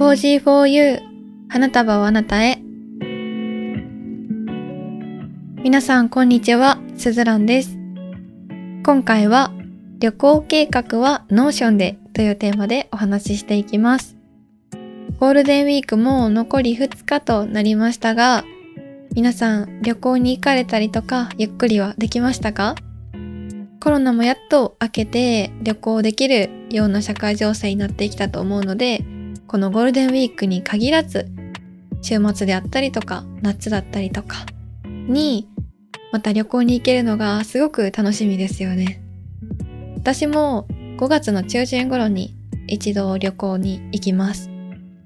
Posy for You 花束をあなたへ皆さんこんにちは、すずらんです。今回は旅行計画は Notion でというテーマでお話ししていきます。ゴールデンウィークも残り2日となりましたが、皆さん旅行に行かれたりとかゆっくりはできましたか？コロナもやっと明けて旅行できるような社会情勢になってきたと思うので、このゴールデンウィークに限らず、週末であったりとか、夏だったりとかに、また旅行に行けるのがすごく楽しみですよね。私も5月の中旬頃に一度旅行に行きます。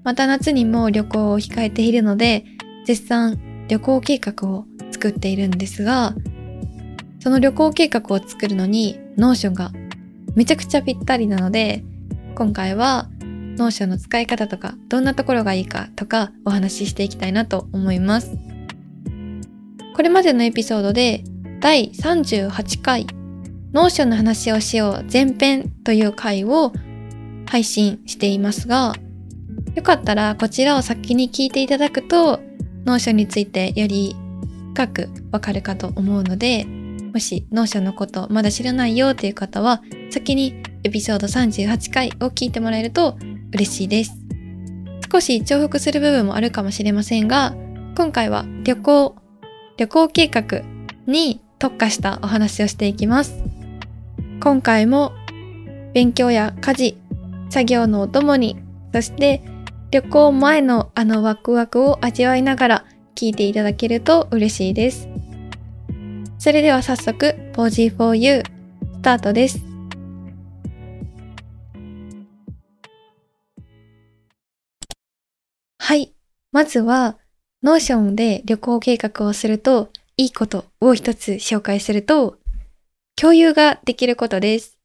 また夏にも旅行を控えているので、絶賛旅行計画を作っているんですが、その旅行計画を作るのに、 Notion がめちゃくちゃぴったりなので、今回は Notion の使い方とか、どんなところがいいかとかお話ししていきたいなと思います。これまでのエピソードで第38回 Notion の話をしよう前編という回を配信していますが、よかったらこちらを先に聞いていただくと、 Notion についてより深くわかるかと思うので、もし Notion のことまだ知らないよという方は、先にエピソード38回を聞いてもらえると嬉しいです。少し重複する部分もあるかもしれませんが、今回は旅行、旅行計画に特化したお話をしていきます。今回も勉強や家事、作業のお供に、そして旅行前のあのワクワクを味わいながら聞いていただけると嬉しいです。それでは早速、Pose4U スタートです。まずは、 Notion で旅行計画をすると、いいことを一つ紹介すると、共有ができることです。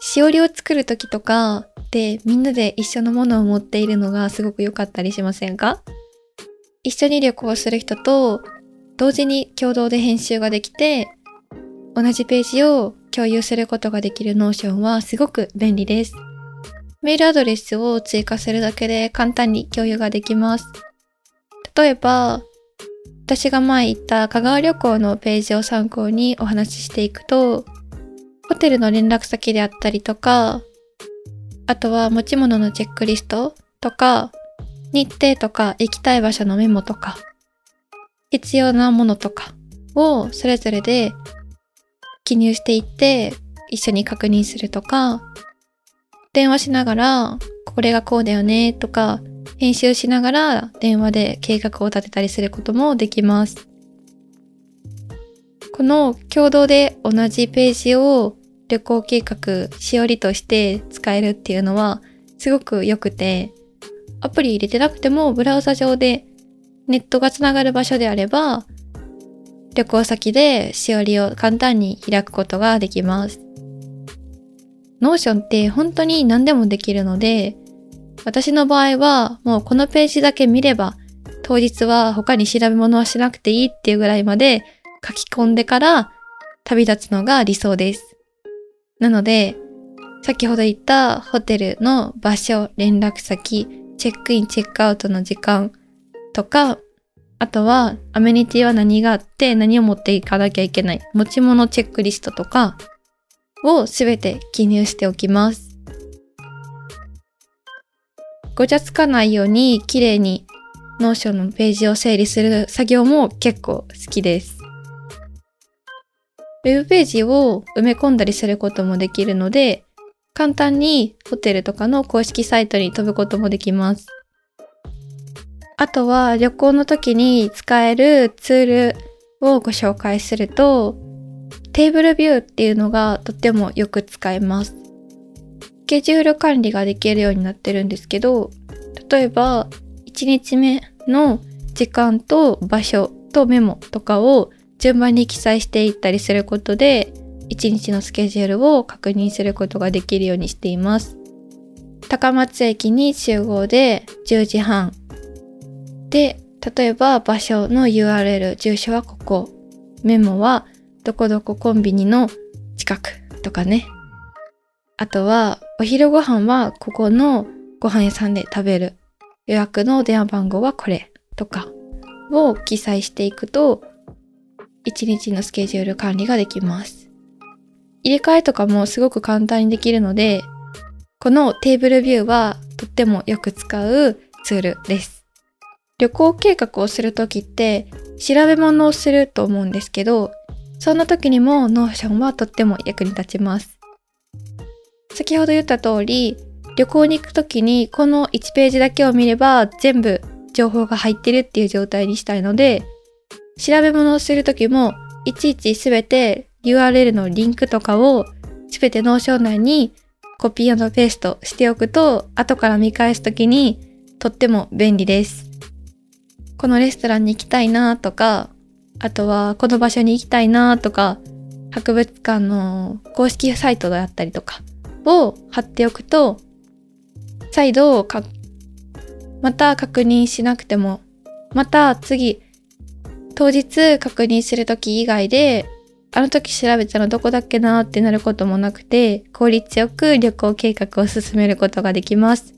しおりを作るときとか、ってみんなで一緒のものを持っているのがすごく良かったりしませんか？一緒に旅行する人と同時に共同で編集ができて同じページを共有することができる Notion はすごく便利です。メールアドレスを追加するだけで簡単に共有ができます。例えば、私が前行った香川旅行のページを参考にお話ししていくと、ホテルの連絡先であったりとか、あとは持ち物のチェックリストとか、日程とか行きたい場所のメモとか、必要なものとかをそれぞれで記入していって一緒に確認するとか、電話しながらこれがこうだよねとか、編集しながら電話で計画を立てたりすることもできます。この共同で同じページを旅行計画しおりとして使えるっていうのはすごく良くて、アプリ入れてなくてもブラウザ上でネットがつながる場所であれば、旅行先でしおりを簡単に開くことができます。 Notion って本当に何でもできるので、私の場合はもうこのページだけ見れば、当日は他に調べ物はしなくていいっていうぐらいまで書き込んでから旅立つのが理想です。なので、先ほど言ったホテルの場所、連絡先、チェックイン、チェックアウトの時間とか、あとはアメニティは何があって何を持っていかなきゃいけない持ち物チェックリストとかをすべて記入しておきます。ごちゃつかないように綺麗に Notion のページを整理する作業も結構好きです。ウェブページを埋め込んだりすることもできるので、簡単にホテルとかの公式サイトに飛ぶこともできます。あとは旅行の時に使えるツールをご紹介すると、テーブルビューっていうのがとってもよく使えます。スケジュール管理ができるようになってるんですけど、例えば1日目の時間と場所とメモとかを順番に記載していったりすることで1日のスケジュールを確認することができるようにしています。高松駅に集合で10時半で例えば場所の URL 住所はここメモはどこどこコンビニの近くとかねあとはお昼ご飯はここのご飯屋さんで食べる予約の電話番号はこれとかを記載していくと一日のスケジュール管理ができます。入れ替えとかもすごく簡単にできるのでこのテーブルビューはとってもよく使うツールです。旅行計画をするときって調べ物をすると思うんですけど、そんな時にも Notion はとっても役に立ちます。先ほど言った通り、旅行に行く時にこの1ページだけを見れば全部情報が入ってるっていう状態にしたいので、調べ物をする時もいちいちすべて URL のリンクとかをすべて Notion 内にコピーペーストしておくと後から見返す時にとっても便利です。このレストランに行きたいなとか、あとはこの場所に行きたいなとか、博物館の公式サイトだったりとかを貼っておくと、再度か、また確認しなくても、また次、当日確認するとき以外で、あの時調べたのどこだっけなってなることもなくて、効率よく旅行計画を進めることができます。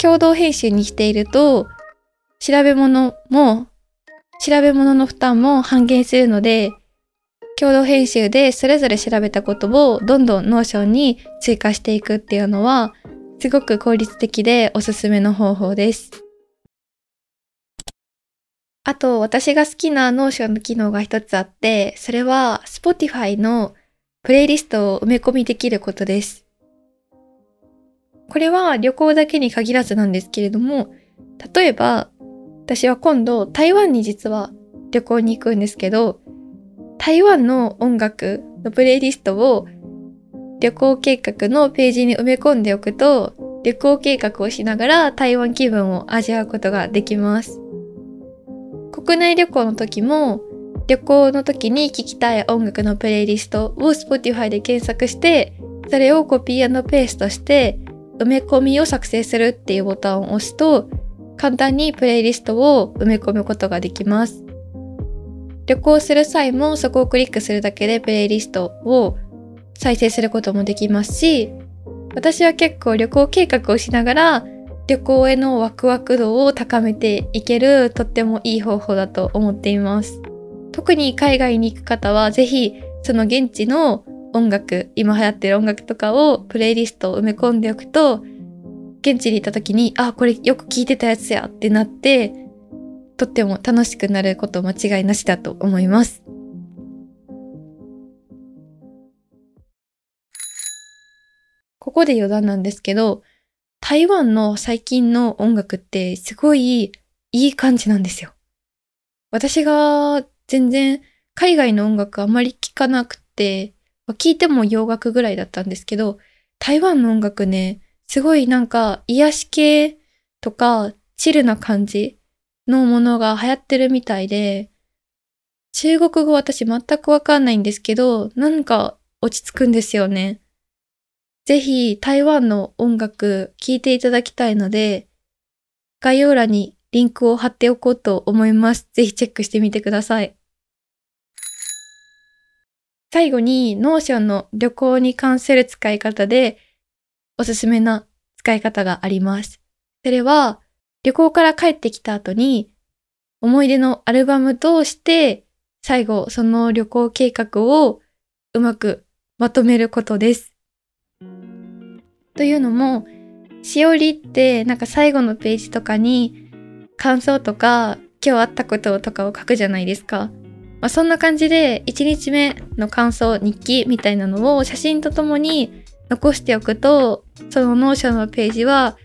共同編集にしていると、調べ物も、調べ物の負担も半減するので、共同編集でそれぞれ調べたことをどんどん Notion に追加していくっていうのは、すごく効率的でおすすめの方法です。あと、私が好きな Notion の機能が一つあって、それは Spotify のプレイリストを埋め込みできることです。これは旅行だけに限らずなんですけれども、例えば、私は今度台湾に実は旅行に行くんですけど、台湾の音楽のプレイリストを旅行計画のページに埋め込んでおくと、旅行計画をしながら台湾気分を味わうことができます。国内旅行の時も、旅行の時に聴きたい音楽のプレイリストを Spotify で検索して、それをコピーペーストして、埋め込みを作成するっていうボタンを押すと、簡単にプレイリストを埋め込むことができます。旅行する際もそこをクリックするだけでプレイリストを再生することもできますし、私は結構旅行計画をしながら旅行へのワクワク度を高めていけるとってもいい方法だと思っています。特に海外に行く方はぜひその現地の音楽、今流行ってる音楽とかをプレイリストを埋め込んでおくと現地にいた時に、あ、これよく聞いてたやつやってなって、とっても楽しくなること間違いなしだと思います。ここで余談なんですけど、台湾の最近の音楽ってすごいいい感じなんですよ。私が全然海外の音楽あまり聴かなくて、聴いても洋楽ぐらいだったんですけど、台湾の音楽ね、すごいなんか癒し系とかチルな感じのものが流行ってるみたいで、中国語私全くわかんないんですけど、なんか落ち着くんですよね。ぜひ台湾の音楽聴いていただきたいので、概要欄にリンクを貼っておこうと思います。ぜひチェックしてみてください。最後に Notion の旅行に関する使い方でおすすめな使い方があります。それは、旅行から帰ってきた後に、思い出のアルバムとして、最後、その旅行計画をうまくまとめることです。というのも、しおりってなんか最後のページとかに感想とか今日あったこととかを書くじゃないですか。まあ、そんな感じで1日目の感想日記みたいなのを写真とともに残しておくとその Notion のページは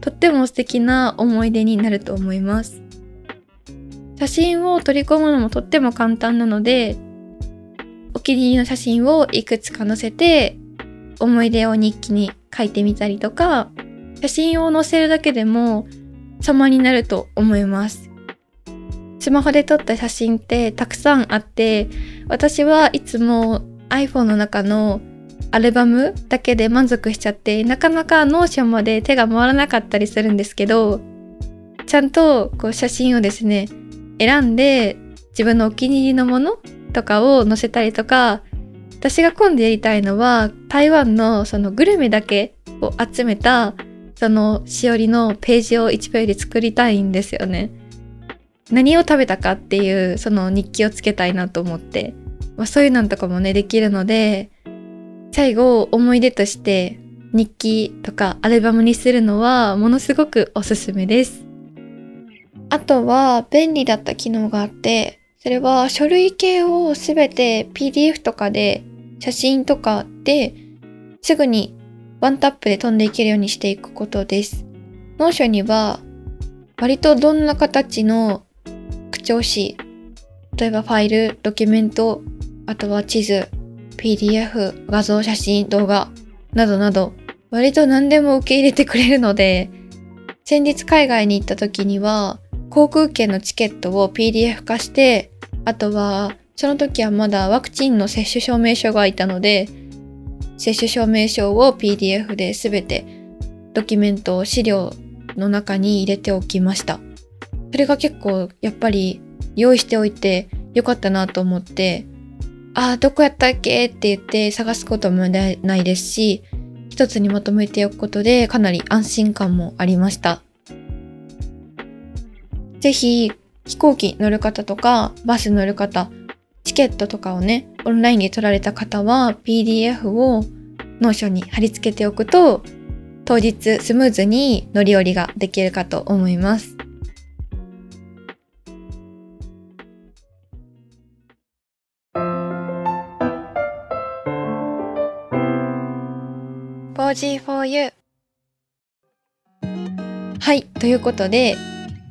とっても素敵な思い出になると思います。写真を取り込むのもとっても簡単なのでお気に入りの写真をいくつか載せて思い出を日記に書いてみたりとか写真を載せるだけでも様になると思います。スマホで撮った写真ってたくさんあって私はいつも iPhone の中のアルバムだけで満足しちゃってなかなか Notion まで手が回らなかったりするんですけどちゃんとこう写真をですね選んで自分のお気に入りのものとかを載せたりとか私が今度やりたいのは台湾のそのグルメだけを集めたそのしおりのページを1ページ作りたいんですよね。何を食べたかっていうその日記をつけたいなと思って、まあ、そういうのとかもねできるので最後思い出として日記とかアルバムにするのはものすごくおすすめです。あとは便利だった機能があって、それは書類系をすべて PDF とかで写真とかですぐにワンタップで飛んでいけるようにしていくことです。 Notion には割とどんな形の拡張子、例えばファイル、ドキュメント、あとは地図、PDF、画像、写真、動画などなど割と何でも受け入れてくれるので先日海外に行った時には航空券のチケットを PDF 化して、あとは、その時はまだワクチンの接種証明書がいたので、接種証明書を PDF で全てドキュメントを、資料の中に入れておきました。それが結構やっぱり用意しておいてよかったなと思って、あ、どこやったっけ？って言って探すこともないですし、一つにまとめておくことでかなり安心感もありました。ぜひ飛行機乗る方とかバス乗る方、チケットとかをね、オンラインで取られた方は PDF を Notion に貼り付けておくと当日スムーズに乗り降りができるかと思います。はい、ということで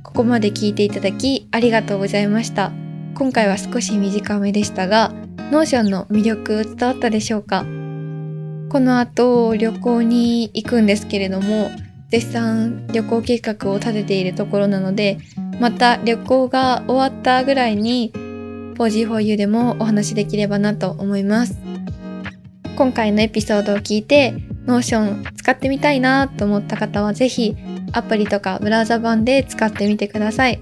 ここまで聞いていただきありがとうございました。今回は少し短めでしたが、 Notion の魅力伝わったでしょうか？この後旅行に行くんですけれども、絶賛旅行計画を立てているところなので、また旅行が終わったぐらいに 4G4U でもお話しできればなと思います。今回のエピソードを聞いて、Notion 使ってみたいなと思った方はぜひアプリとかブラウザ版で使ってみてください。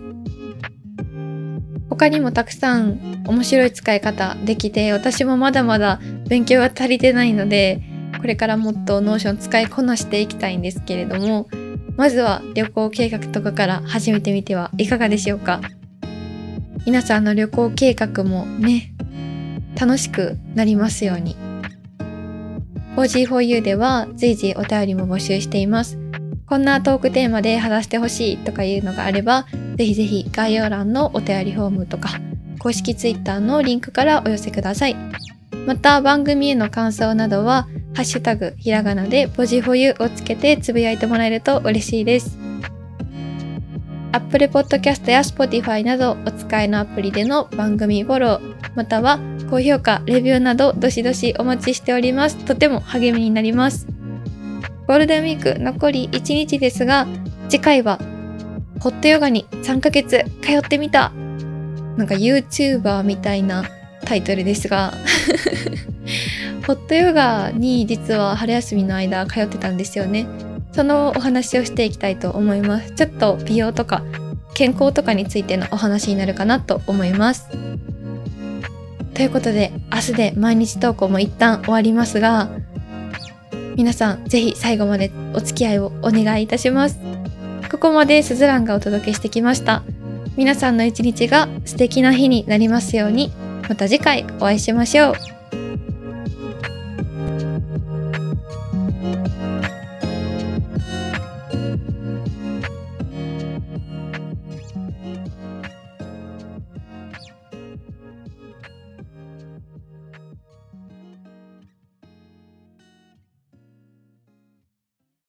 他にもたくさん面白い使い方できて私もまだまだ勉強が足りてないのでこれからもっと Notion 使いこなしていきたいんですけれどもまずは旅行計画とかから始めてみてはいかがでしょうか。皆さんの旅行計画もね楽しくなりますように。4G4U では随時お便りも募集しています。こんなトークテーマで話してほしいとかいうのがあれば、ぜひぜひ概要欄のお便りフォームとか、公式 Twitter のリンクからお寄せください。また番組への感想などは、ハッシュタグひらがなでポジフォユをつけてつぶやいてもらえると嬉しいです。Apple Podcast や Spotify などお使いのアプリでの番組フォロー、または高評価、レビューなどどしどしお待ちしております。とても励みになります。ゴールデンウィーク残り1日ですが、次回はホットヨガに3ヶ月通ってみた。なんか YouTuber みたいなタイトルですが ホットヨガに実は春休みの間通ってたんですよね。そのお話をしていきたいと思います。ちょっと美容とか健康とかについてのお話になるかなと思います。ということで明日で毎日投稿も一旦終わりますが皆さんぜひ最後までお付き合いをお願いいたします。ここまでスズランがお届けしてきました。皆さんの一日が素敵な日になりますように、また次回お会いしましょう。